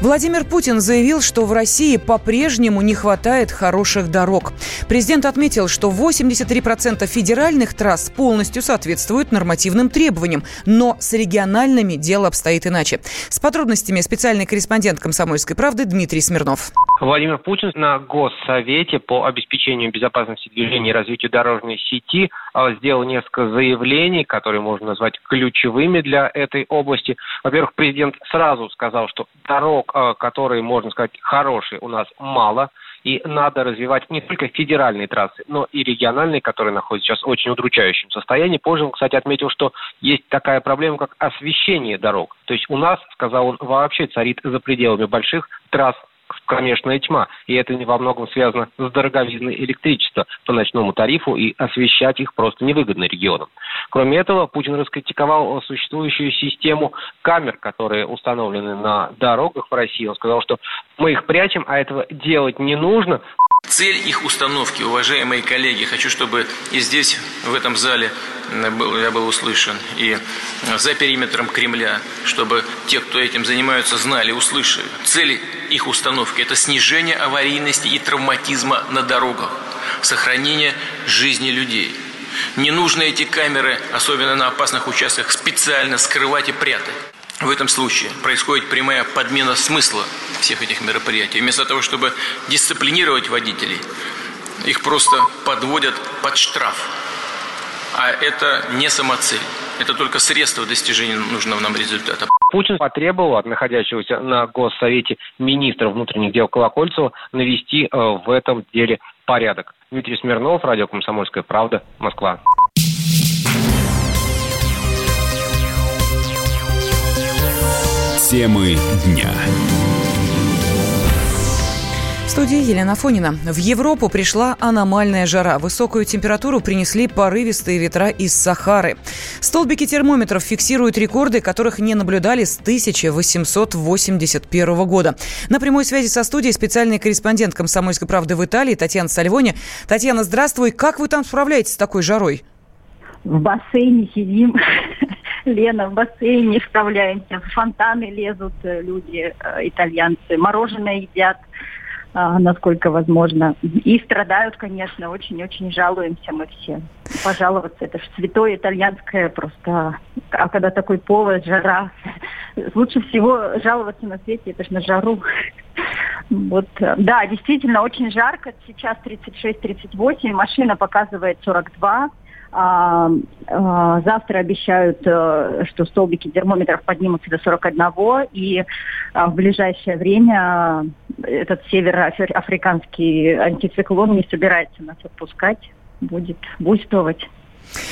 Владимир Путин заявил, что в России по-прежнему не хватает хороших дорог. Президент отметил, что 83% федеральных трасс полностью соответствуют нормативным требованиям, но с региональными дело обстоит иначе. С подробностями специальный корреспондент «Комсомольской правды» Дмитрий Смирнов. Владимир Путин на Госсовете по обеспечению безопасности движения и развитию дорожной сети а, сделал несколько заявлений, которые можно назвать ключевыми для этой области. Во-первых, президент сразу сказал, что дорог, а, которые, можно сказать, хорошие, у нас мало – и надо развивать не только федеральные трассы, но и региональные, которые находятся сейчас в очень удручающем состоянии. Позже он, кстати, отметил, что есть такая проблема, как освещение дорог. То есть у нас, сказал он, вообще царит за пределами больших трасс кромешная тьма. И это не во многом связано с дороговизной электричества по ночному тарифу, и освещать их просто невыгодно регионам. Кроме этого, Путин раскритиковал существующую систему камер, которые установлены на дорогах в России. Он сказал, что мы их прячем, а этого делать не нужно. Цель их установки, уважаемые коллеги, хочу, чтобы и здесь, в этом зале, я был услышан, и за периметром Кремля, чтобы те, кто этим занимаются, знали, услышали. Цель их установки – это снижение аварийности и травматизма на дорогах, сохранение жизни людей. Не нужно эти камеры, особенно на опасных участках, специально скрывать и прятать. В этом случае происходит прямая подмена смысла всех этих мероприятий. Вместо того, чтобы дисциплинировать водителей, их просто подводят под штраф. А это не самоцель. Это только средство достижения нужного нам результата. Путин потребовал от находящегося на Госсовете министра внутренних дел Колокольцева навести э, в этом деле порядок. Дмитрий Смирнов, радио «Комсомольская правда», Москва. Темы дня студии Елена Фонина. В Европу пришла аномальная жара. Высокую температуру принесли порывистые ветра из Сахары. Столбики термометров фиксируют рекорды, которых не наблюдали с 1881 года. На прямой связи со студией специальный корреспондент «Комсомольской правды» в Италии Татьяна Сальвони. Татьяна, здравствуй. Как вы там справляетесь с такой жарой? В бассейне сидим. Лена, в бассейне справляемся. В фонтаны лезут э, люди, э, итальянцы. Мороженое едят а, насколько возможно. И страдают, конечно, очень-очень жалуемся мы все. Пожаловаться, это же святое итальянское просто. А когда такой повод, жара, лучше всего жаловаться на свете, это же на жару. Вот, да, действительно, очень жарко. Сейчас 36-38, машина показывает 42. А, а, завтра обещают, э, что столбики термометров поднимутся до 41, и а, в ближайшее время этот североафриканский антициклон не собирается нас отпускать, будет буйствовать.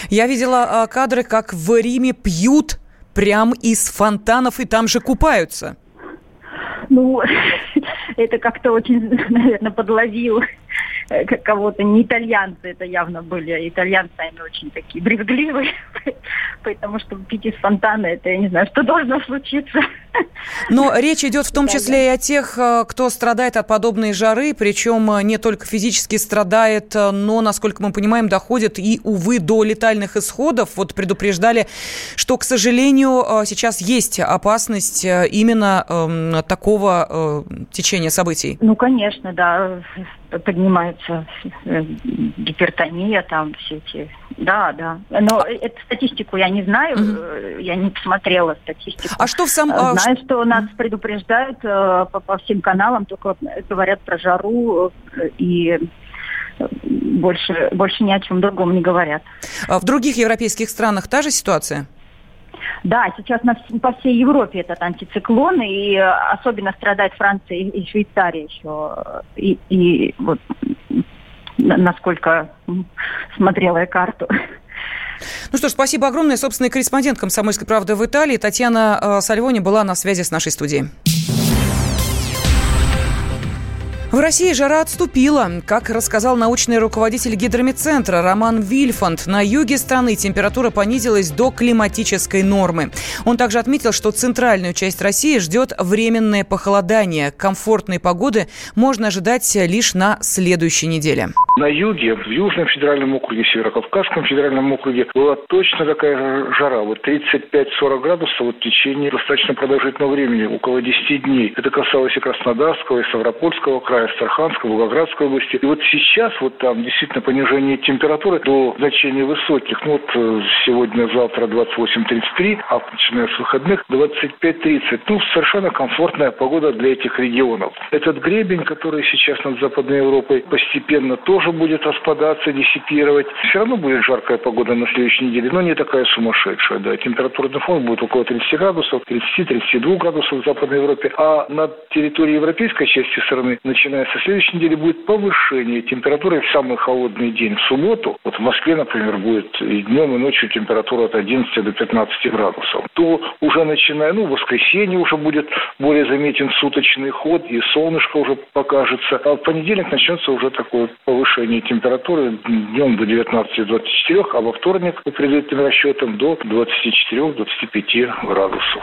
Я видела кадры, как в Риме пьют прям из фонтанов и там же купаются. Ну, это как-то очень, наверное, подловил Э, кого-то, не итальянцы это явно были, итальянцы они очень такие брезгливые, потому что пить из фонтана, это я не знаю, что должно случиться. Но речь идет в том числе и о тех, э, кто страдает от подобной жары, причем э, не только физически страдает, но, насколько мы понимаем, доходит и, увы, до летальных исходов. Вот предупреждали, что, к сожалению, сейчас есть опасность именно э, такого э, течения событий. Ну, конечно, да поднимается э, гипертония, там все эти... Да, да. Но а эту статистику я не знаю, угу. я не посмотрела статистику. А что в сам... А, знаю, что нас предупреждают по, по всем каналам, только говорят про жару и больше, больше ни о чем другом не говорят. А в других европейских странах та же ситуация? Да, сейчас на, по всей Европе этот антициклон, и э, особенно страдает Франция и Швейцария еще. И, и вот насколько смотрела я карту. Ну что ж, спасибо огромное. Собственный корреспондент «Комсомольской правды» в Италии Татьяна э, Сальвони была на связи с нашей студией. В России жара отступила. Как рассказал научный руководитель гидромедцентра Роман Вильфанд, на юге страны температура понизилась до климатической нормы. Он также отметил, что центральную часть России ждет временное похолодание. Комфортной погоды можно ожидать лишь на следующей неделе. На юге, в Южном федеральном округе, Северокавказском федеральном округе была точно такая жара. Вот 35-40 градусов вот в течение достаточно продолжительного времени, около 10 дней. Это касалось и Краснодарского, и Ставропольского края, Астраханской, Волгоградской области. И вот сейчас вот там действительно понижение температуры до значений высоких. Ну вот э, сегодня-завтра 28-33, а начиная с выходных 25-30. Ну, совершенно комфортная погода для этих регионов. Этот гребень, который сейчас над Западной Европой постепенно тоже будет распадаться, диссипировать. Все равно будет жаркая погода на следующей неделе, но не такая сумасшедшая. Да. Температурный фон будет около 30 градусов, 30-32 градусов в Западной Европе. А на территории европейской части страны, начиная начиная со следующей недели будет повышение температуры в самый холодный день в субботу. Вот в Москве, например, будет и днем, и ночью температура от 11 до 15 градусов. То уже начиная, ну, в воскресенье уже будет более заметен суточный ход, и солнышко уже покажется. А в понедельник начнется уже такое повышение температуры днем до 19-24, а во вторник, по предварительным расчетам, до 24-25 градусов.